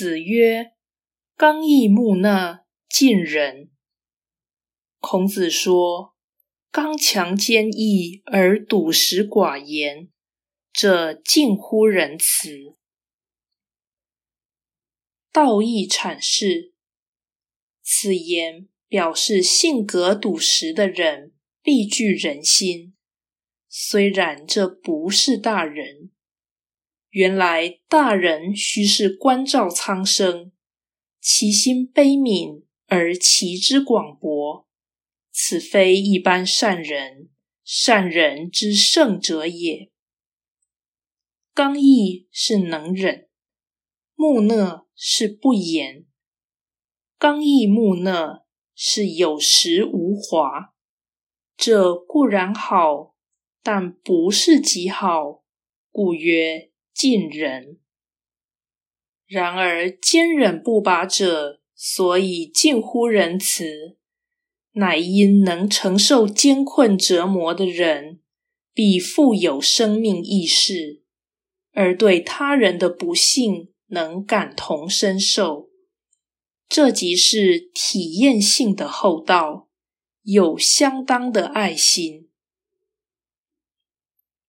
子曰：“刚毅木讷，近人。”孔子说：“刚强坚毅而笃实寡言，这近乎仁慈。”道义阐释此言，表示性格笃实的人必具人心。虽然这不是大人。原来大人须是关照苍生，其心悲悯而其之广博，此非一般善人，善人之圣者也。刚毅是能忍，木讷是不言。刚毅木讷是有实无华，这固然好，但不是极好，故曰。近人，然而坚忍不拔者，所以近乎仁慈，乃因能承受艰困折磨的人，必富有生命意识，而对他人的不幸能感同身受。这即是体验性的厚道，有相当的爱心。